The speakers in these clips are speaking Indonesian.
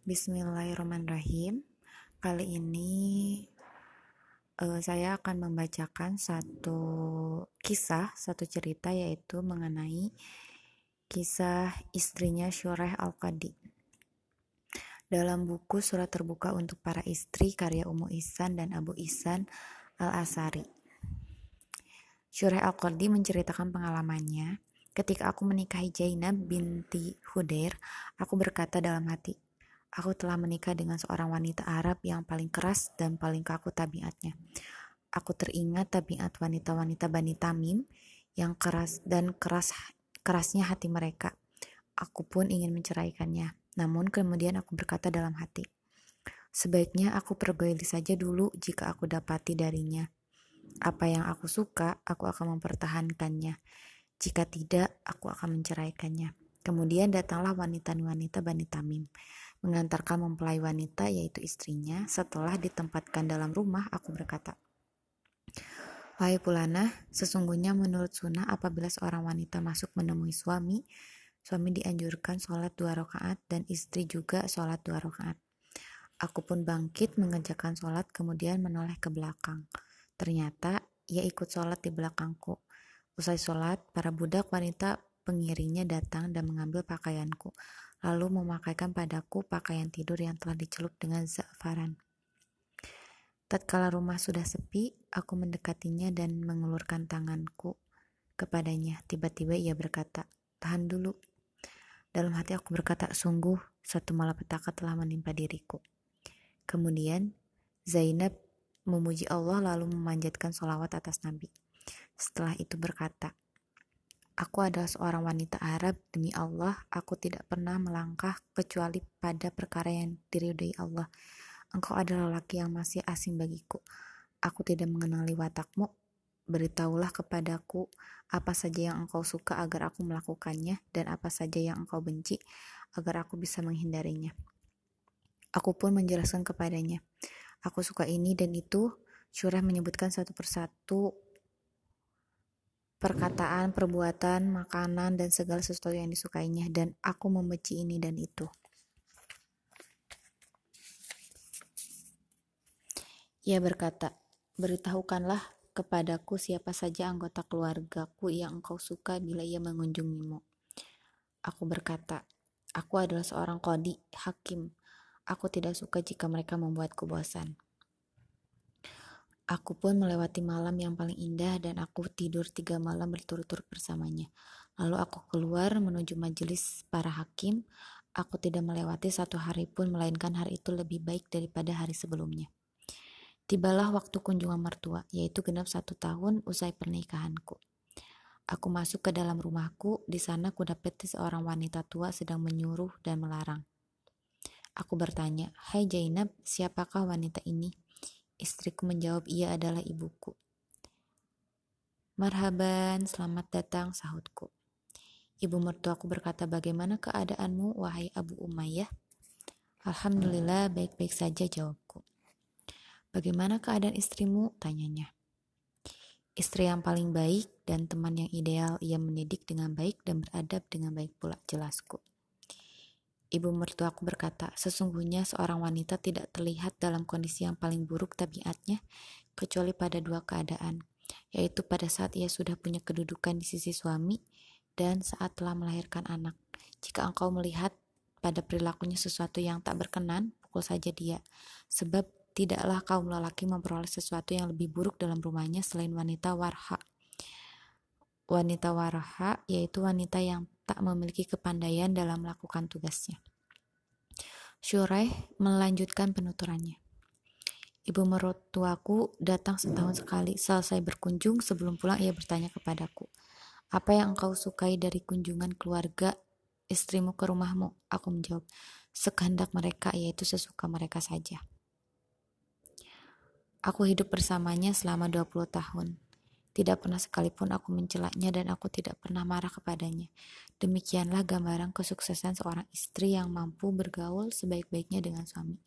Bismillahirrahmanirrahim. Kali ini uh, saya akan membacakan satu kisah, satu cerita yaitu mengenai kisah istrinya Syureh Al-Qadi. Dalam buku Surat Terbuka untuk Para Istri karya Umu Ihsan dan Abu Ihsan Al-Asari. Syureh Al-Qadi menceritakan pengalamannya Ketika aku menikahi Zainab binti Hudair, aku berkata dalam hati, aku telah menikah dengan seorang wanita Arab yang paling keras dan paling kaku tabiatnya. Aku teringat tabiat wanita-wanita Bani Tamim yang keras dan keras kerasnya hati mereka. Aku pun ingin menceraikannya. Namun kemudian aku berkata dalam hati, sebaiknya aku perbaiki saja dulu jika aku dapati darinya. Apa yang aku suka, aku akan mempertahankannya. Jika tidak, aku akan menceraikannya. Kemudian datanglah wanita-wanita Bani Tamim, mengantarkan mempelai wanita yaitu istrinya. Setelah ditempatkan dalam rumah, aku berkata, Wahai Pulana, sesungguhnya menurut sunnah apabila seorang wanita masuk menemui suami, suami dianjurkan sholat dua rakaat dan istri juga sholat dua rakaat. Aku pun bangkit mengerjakan sholat kemudian menoleh ke belakang. Ternyata ia ikut sholat di belakangku. Usai sholat, para budak wanita pengiringnya datang dan mengambil pakaianku, lalu memakaikan padaku pakaian tidur yang telah dicelup dengan za'faran. Tatkala rumah sudah sepi, aku mendekatinya dan mengulurkan tanganku kepadanya. Tiba-tiba ia berkata, tahan dulu. Dalam hati aku berkata, sungguh satu malapetaka telah menimpa diriku. Kemudian Zainab memuji Allah lalu memanjatkan solawat atas Nabi. Setelah itu berkata, Aku adalah seorang wanita Arab, demi Allah, aku tidak pernah melangkah kecuali pada perkara yang diridhoi Allah. Engkau adalah laki yang masih asing bagiku. Aku tidak mengenali watakmu. Beritahulah kepadaku apa saja yang engkau suka agar aku melakukannya dan apa saja yang engkau benci agar aku bisa menghindarinya. Aku pun menjelaskan kepadanya. Aku suka ini dan itu. Syurah menyebutkan satu persatu perkataan, perbuatan, makanan, dan segala sesuatu yang disukainya, dan aku membenci ini dan itu. Ia berkata, beritahukanlah kepadaku siapa saja anggota keluargaku yang engkau suka bila ia mengunjungimu. Aku berkata, aku adalah seorang kodi, hakim. Aku tidak suka jika mereka membuatku bosan. Aku pun melewati malam yang paling indah dan aku tidur tiga malam berturut-turut bersamanya. Lalu aku keluar menuju majelis para hakim. Aku tidak melewati satu hari pun melainkan hari itu lebih baik daripada hari sebelumnya. Tibalah waktu kunjungan mertua, yaitu genap satu tahun usai pernikahanku. Aku masuk ke dalam rumahku, di sana ku dapati seorang wanita tua sedang menyuruh dan melarang. Aku bertanya, Hai Jainab, siapakah wanita ini? Istriku menjawab, ia adalah ibuku. Marhaban, selamat datang, sahutku. Ibu mertuaku berkata, bagaimana keadaanmu, wahai Abu Umayyah? Alhamdulillah, baik-baik saja, jawabku. Bagaimana keadaan istrimu? Tanyanya. Istri yang paling baik dan teman yang ideal, ia mendidik dengan baik dan beradab dengan baik pula, jelasku. Ibu mertuaku berkata, sesungguhnya seorang wanita tidak terlihat dalam kondisi yang paling buruk tabiatnya, kecuali pada dua keadaan, yaitu pada saat ia sudah punya kedudukan di sisi suami dan saat telah melahirkan anak. Jika engkau melihat pada perilakunya sesuatu yang tak berkenan, pukul saja dia, sebab tidaklah kaum lelaki memperoleh sesuatu yang lebih buruk dalam rumahnya selain wanita warha. Wanita warha yaitu wanita yang tak memiliki kepandaian dalam melakukan tugasnya. Syuraih melanjutkan penuturannya. Ibu mertuaku datang setahun sekali. Selesai berkunjung, sebelum pulang ia bertanya kepadaku, apa yang engkau sukai dari kunjungan keluarga istrimu ke rumahmu? Aku menjawab, sekehendak mereka, yaitu sesuka mereka saja. Aku hidup bersamanya selama 20 tahun. Tidak pernah sekalipun aku mencelaknya dan aku tidak pernah marah kepadanya. Demikianlah gambaran kesuksesan seorang istri yang mampu bergaul sebaik-baiknya dengan suami.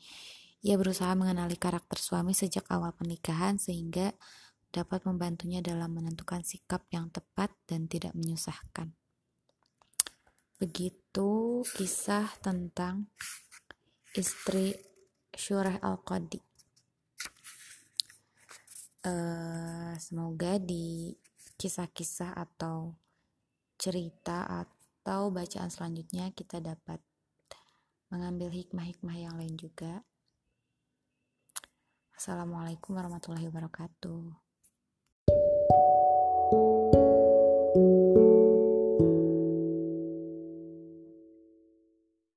Ia berusaha mengenali karakter suami sejak awal pernikahan sehingga dapat membantunya dalam menentukan sikap yang tepat dan tidak menyusahkan. Begitu kisah tentang istri Syurah Al-Qadi. Uh, semoga di kisah-kisah atau cerita atau bacaan selanjutnya kita dapat mengambil hikmah-hikmah yang lain juga. Assalamualaikum warahmatullahi wabarakatuh.